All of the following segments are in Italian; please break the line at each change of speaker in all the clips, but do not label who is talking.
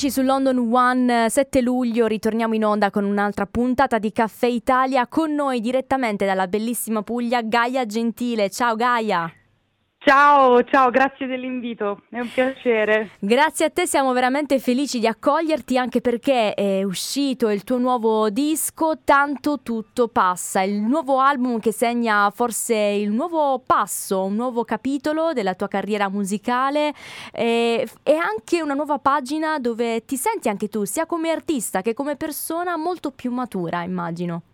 amici su London One, 7 luglio ritorniamo in onda con un'altra puntata di Caffè Italia con noi direttamente dalla bellissima Puglia Gaia Gentile. Ciao Gaia!
Ciao, ciao, grazie dell'invito, è un piacere.
Grazie a te, siamo veramente felici di accoglierti anche perché è uscito il tuo nuovo disco Tanto tutto passa, il nuovo album che segna forse il nuovo passo, un nuovo capitolo della tua carriera musicale e, e anche una nuova pagina dove ti senti anche tu, sia come artista che come persona, molto più matura, immagino.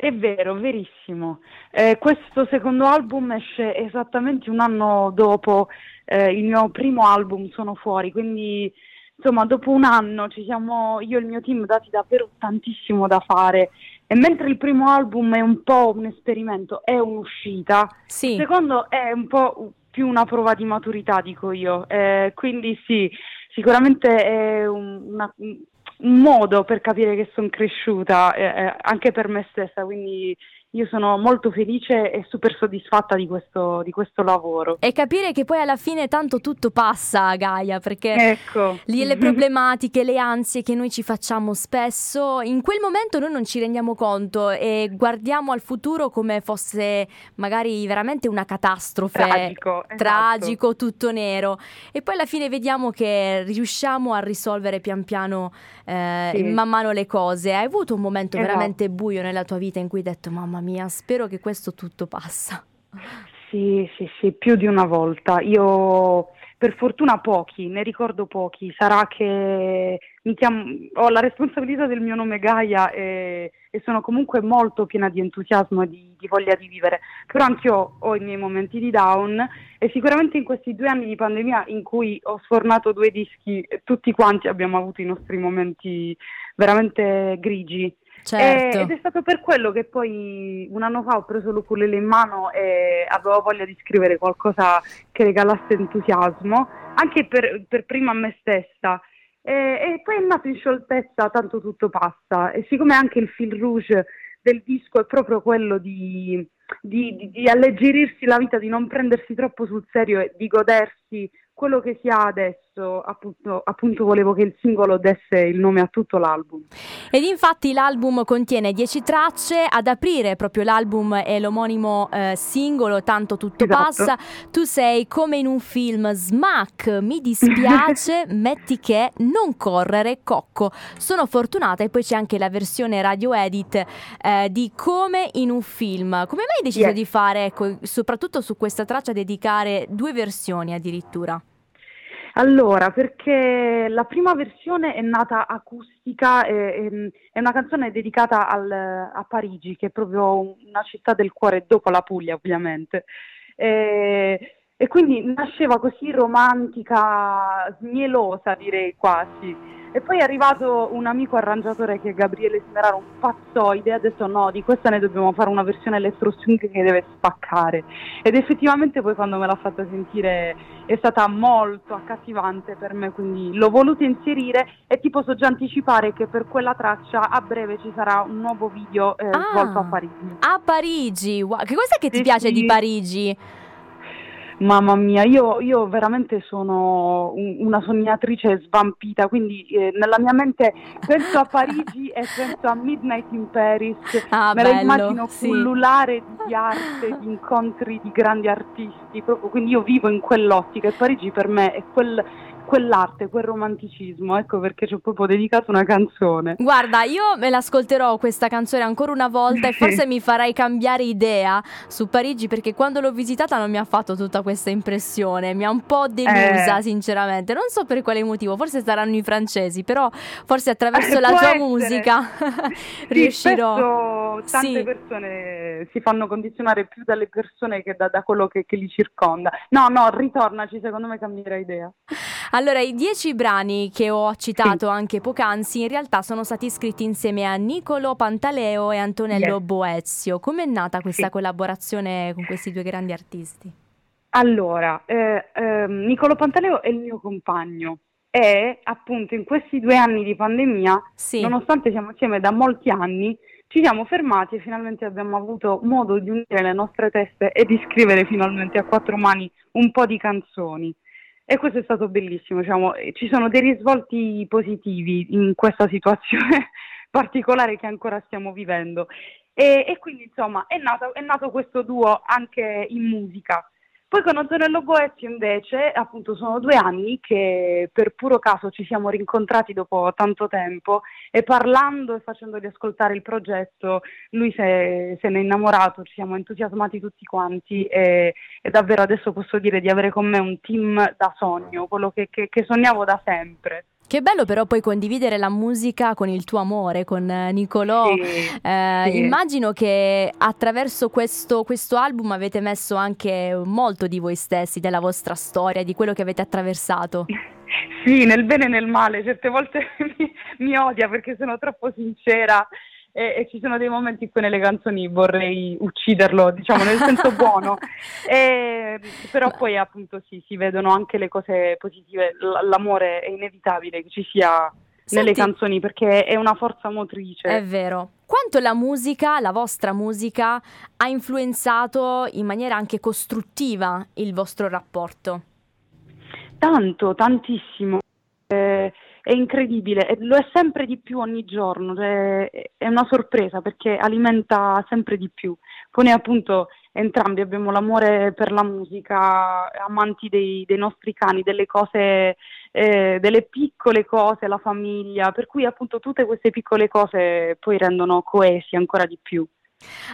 È vero, verissimo. Eh, questo secondo album esce esattamente un anno dopo eh, il mio primo album, Sono fuori, quindi insomma dopo un anno ci siamo io e il mio team dati davvero tantissimo da fare e mentre il primo album è un po' un esperimento, è un'uscita, sì. il secondo è un po' più una prova di maturità, dico io. Eh, quindi sì, sicuramente è un, una, un modo per capire che sono cresciuta eh, eh, anche per me stessa, quindi io sono molto felice e super soddisfatta di questo, di questo, lavoro.
E capire che poi alla fine tanto tutto passa, Gaia, perché ecco. lì le problematiche, le ansie che noi ci facciamo spesso, in quel momento noi non ci rendiamo conto e guardiamo al futuro come fosse magari veramente una catastrofe.
Tragico, esatto.
tragico tutto nero. E poi alla fine vediamo che riusciamo a risolvere pian piano, eh, sì. man mano le cose. Hai avuto un momento esatto. veramente buio nella tua vita in cui hai detto mamma mamma mia, spero che questo tutto passa.
Sì, sì, sì, più di una volta. Io per fortuna pochi, ne ricordo pochi. Sarà che chiamo, ho la responsabilità del mio nome Gaia e, e sono comunque molto piena di entusiasmo e di, di voglia di vivere. Però anch'io ho i miei momenti di down e sicuramente in questi due anni di pandemia in cui ho sfornato due dischi, tutti quanti abbiamo avuto i nostri momenti veramente grigi.
Certo.
Ed è stato per quello che poi un anno fa ho preso l'ukulele in mano e avevo voglia di scrivere qualcosa che regalasse entusiasmo, anche per, per prima a me stessa. E, e, poi è nato in scioltezza, tanto tutto passa. E siccome anche il fil rouge del disco è proprio quello di, di, di, di alleggerirsi la vita, di non prendersi troppo sul serio e di godersi quello che si ha adesso, appunto, appunto, volevo che il singolo desse il nome a tutto l'album.
Ed infatti l'album contiene 10 tracce, ad aprire proprio l'album è l'omonimo eh, singolo Tanto tutto esatto. passa, tu sei come in un film smack, mi dispiace, metti che, non correre, cocco, sono fortunata e poi c'è anche la versione radio edit eh, di come in un film. Come mai hai deciso yes. di fare, ecco, soprattutto su questa traccia, dedicare due versioni addirittura?
Allora, perché la prima versione è nata acustica, è, è una canzone dedicata al, a Parigi, che è proprio una città del cuore, dopo la Puglia ovviamente. E, e quindi nasceva così romantica, mielosa direi quasi. E poi è arrivato un amico arrangiatore che Gabriele Smeraro, un pazzoide, ha detto no, di questa ne dobbiamo fare una versione electro swing che deve spaccare. Ed effettivamente poi quando me l'ha fatta sentire è stata molto accattivante per me, quindi l'ho voluto inserire e ti posso già anticipare che per quella traccia a breve ci sarà un nuovo video eh, ah, svolto a Parigi.
A Parigi, wow. che cos'è che ti sì, piace sì. di Parigi?
Mamma mia, io, io veramente sono un, una sognatrice svampita, quindi eh, nella mia mente penso a Parigi e penso a Midnight in Paris,
ah,
me
bello,
la immagino
sì.
di arte, di incontri di grandi artisti, proprio, quindi io vivo in quell'ottica e Parigi per me è quel quell'arte, quel romanticismo, ecco perché ci ho proprio dedicato una canzone.
Guarda, io me l'ascolterò questa canzone ancora una volta e forse mi farai cambiare idea su Parigi perché quando l'ho visitata non mi ha fatto tutta questa impressione, mi ha un po' delusa eh. sinceramente, non so per quale motivo, forse saranno i francesi, però forse attraverso eh, la tua essere. musica riuscirò.
Sì, tante sì. persone si fanno condizionare più dalle persone che da, da quello che, che li circonda. No, no, ritornaci, secondo me cambierai idea.
Allora, i dieci brani che ho citato sì. anche poc'anzi in realtà sono stati scritti insieme a Nicolo Pantaleo e Antonello yes. Boezio. Com'è nata questa sì. collaborazione con questi due grandi artisti?
Allora, eh, eh, Nicolo Pantaleo è il mio compagno e appunto in questi due anni di pandemia, sì. nonostante siamo insieme da molti anni, ci siamo fermati e finalmente abbiamo avuto modo di unire le nostre teste e di scrivere finalmente a quattro mani un po' di canzoni. E questo è stato bellissimo, diciamo, ci sono dei risvolti positivi in questa situazione particolare che ancora stiamo vivendo. E, e quindi insomma è nato, è nato questo duo anche in musica. Poi con Antonello Goezio invece, appunto, sono due anni che per puro caso ci siamo rincontrati dopo tanto tempo e parlando e facendogli ascoltare il progetto, lui se, se ne è innamorato, ci siamo entusiasmati tutti quanti e, e, davvero adesso posso dire di avere con me un team da sogno, quello che, che, che sognavo da sempre.
Che bello però poi condividere la musica con il tuo amore, con eh, Nicolò. Sì, eh, sì. Immagino che attraverso questo, questo, album avete messo anche molto di voi stessi, della vostra storia, di quello che avete attraversato.
Sì, nel bene e nel male, certe volte mi, mi odia perché sono troppo sincera e, e, ci sono dei momenti in cui nelle canzoni vorrei ucciderlo, diciamo nel senso buono, e, però poi appunto sì, si vedono anche le cose positive, L- l'amore è inevitabile che ci sia Senti, nelle canzoni perché è una forza motrice.
È vero. Quanto la musica, la vostra musica, ha influenzato in maniera anche costruttiva il vostro rapporto?
Tanto, tantissimo. Eh, è incredibile e lo è sempre di più ogni giorno, cioè, è una sorpresa perché alimenta sempre di più. Poi appunto entrambi abbiamo l'amore per la musica, amanti dei, dei nostri cani, delle cose, eh, delle piccole cose, la famiglia, per cui appunto tutte queste piccole cose poi rendono coesi ancora di più.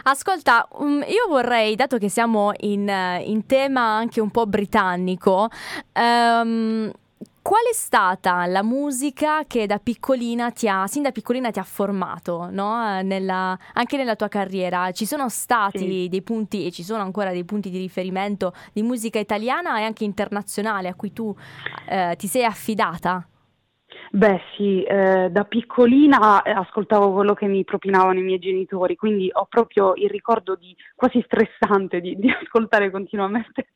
Ascolta, um, io vorrei, dato che siamo in, in tema anche un po' britannico, um, Qual è stata la musica che da piccolina ti ha, sin da piccolina ti ha formato, no? nella, anche nella tua carriera? Ci sono stati sì. dei punti e ci sono ancora dei punti di riferimento di musica italiana e anche internazionale a cui tu eh, ti sei affidata?
Beh sì, eh, da piccolina eh, ascoltavo quello che mi propinavano i miei genitori, quindi ho proprio il ricordo di quasi stressante di, di ascoltare continuamente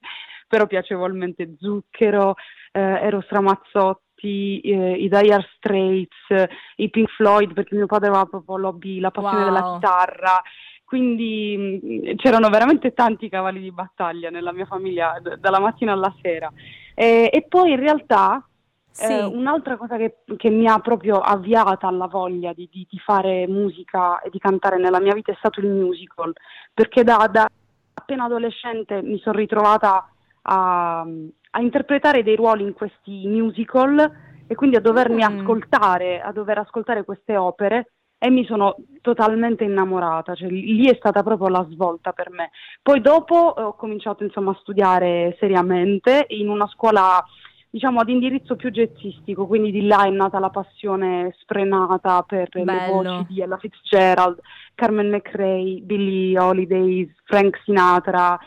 però piacevolmente Zucchero, eh, Eros Ramazzotti, eh, i Dire Straits, i Pink Floyd, perché mio padre aveva proprio l'hobby, la passione wow. della chitarra, quindi mh, mm, c'erano veramente tanti cavalli di battaglia nella mia famiglia d- dalla mattina alla sera. E, e poi in realtà sì. Eh, un'altra cosa che, che, mi ha proprio avviata alla voglia di, di, di, fare musica e di cantare nella mia vita è stato il musical, perché da, da appena adolescente mi sono ritrovata a, a, interpretare dei ruoli in questi musical e quindi a dovermi mm. ascoltare, a dover ascoltare queste opere e mi sono totalmente innamorata, cioè, lì è stata proprio la svolta per me. Poi dopo ho cominciato insomma, a studiare seriamente in una scuola diciamo ad indirizzo più jazzistico, quindi di là è nata la passione sfrenata per Bello. le voci di Ella Fitzgerald, Carmen McRae, Billie Holiday, Frank Sinatra,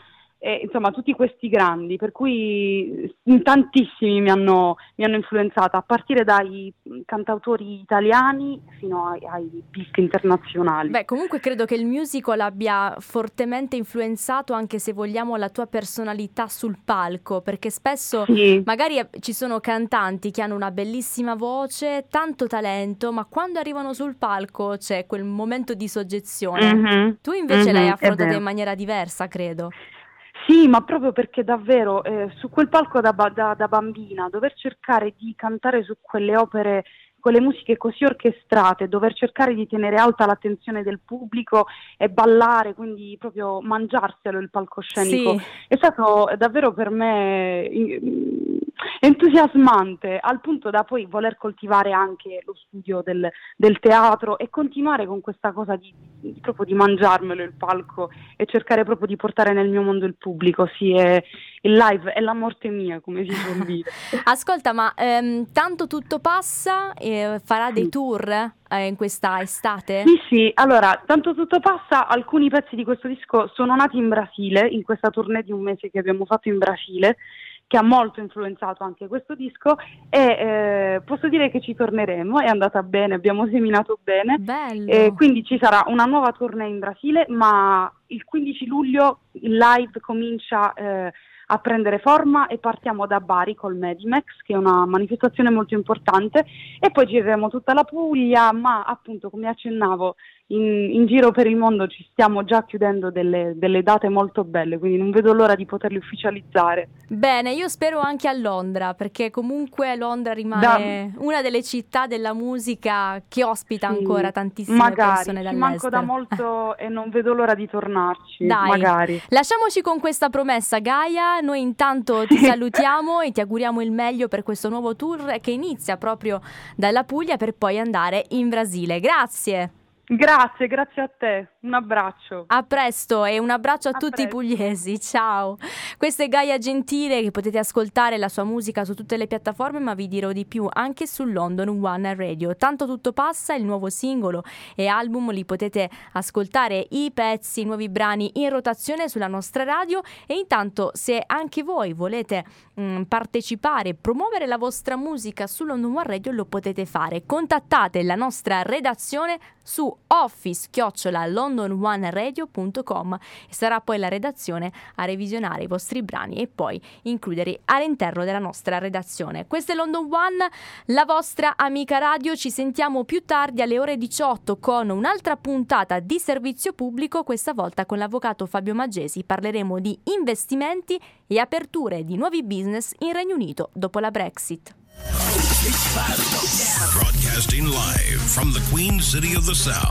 e, insomma tutti questi grandi, per cui tantissimi mi hanno, mi hanno influenzata, a partire dai cantautori italiani fino ai, ai big internazionali.
Beh, comunque credo che il musical abbia fortemente influenzato anche se vogliamo la tua personalità sul palco, perché spesso sì. magari ci sono cantanti che hanno una bellissima voce, tanto talento, ma quando arrivano sul palco c'è quel momento di soggezione. Mm-hmm. Tu invece mm-hmm, l'hai affrontata in maniera diversa, credo.
Sì, ma proprio perché davvero eh, su quel palco da, da, da, bambina, dover cercare di cantare su quelle opere, quelle musiche così orchestrate, dover cercare di tenere alta l'attenzione del pubblico e ballare, quindi proprio mangiarselo il palcoscenico, sì. è stato davvero per me entusiasmante al punto da poi voler coltivare anche lo studio del, del teatro e continuare con questa cosa di, di, proprio di mangiarmelo il palco e cercare proprio di portare nel mio mondo il pubblico. Sì, è, il live è la morte mia, come si può dire.
Ascolta, ma ehm, tanto tutto passa, e farà dei tour eh, in questa estate?
Sì, sì, allora, tanto tutto passa, alcuni pezzi di questo disco sono nati in Brasile, in questa tournée di un mese che abbiamo fatto in Brasile che ha molto influenzato anche questo disco e eh, posso dire che ci torneremo, è andata bene, abbiamo seminato bene, quindi ci sarà una nuova tournée in Brasile, ma il 15 luglio il live comincia eh, a prendere forma e partiamo da Bari col Medimex, che è una manifestazione molto importante, e poi gireremo tutta la Puglia, ma appunto come accennavo in, in, giro per il mondo ci stiamo già chiudendo delle, delle, date molto belle, quindi non vedo l'ora di poterle ufficializzare.
Bene, io spero anche a Londra, perché comunque Londra rimane da... una delle città della musica che ospita sì, ancora tantissime
magari,
persone dall'estero.
manco da molto e non vedo l'ora di tornarci, Dai, magari.
Lasciamoci con questa promessa, Gaia, noi intanto ti salutiamo e ti auguriamo il meglio per questo nuovo tour che inizia proprio dalla Puglia per poi andare in Brasile. Grazie.
Grazie, grazie a te. Un abbraccio.
A presto e un abbraccio a, a tutti presto. i pugliesi. Ciao. Questa è Gaia Gentile che potete ascoltare la sua musica su tutte le piattaforme, ma vi dirò di più anche su London One Radio. Tanto tutto passa, il nuovo singolo e album li potete ascoltare i pezzi, i nuovi brani in rotazione sulla nostra radio e intanto se anche voi volete mh, mm, partecipare, promuovere la vostra musica su London One Radio lo potete fare. Contattate la nostra redazione su office-londononeradio.com e sarà poi la redazione a revisionare i vostri brani e poi includerli all'interno della nostra redazione. Questa è London One, la vostra amica radio. Ci sentiamo più tardi alle ore 18 con un'altra puntata di servizio pubblico, questa volta con l'avvocato Fabio Maggesi. Parleremo di investimenti e aperture di nuovi business in Regno Unito dopo la Brexit. Broadcasting live from the Queen City of the South.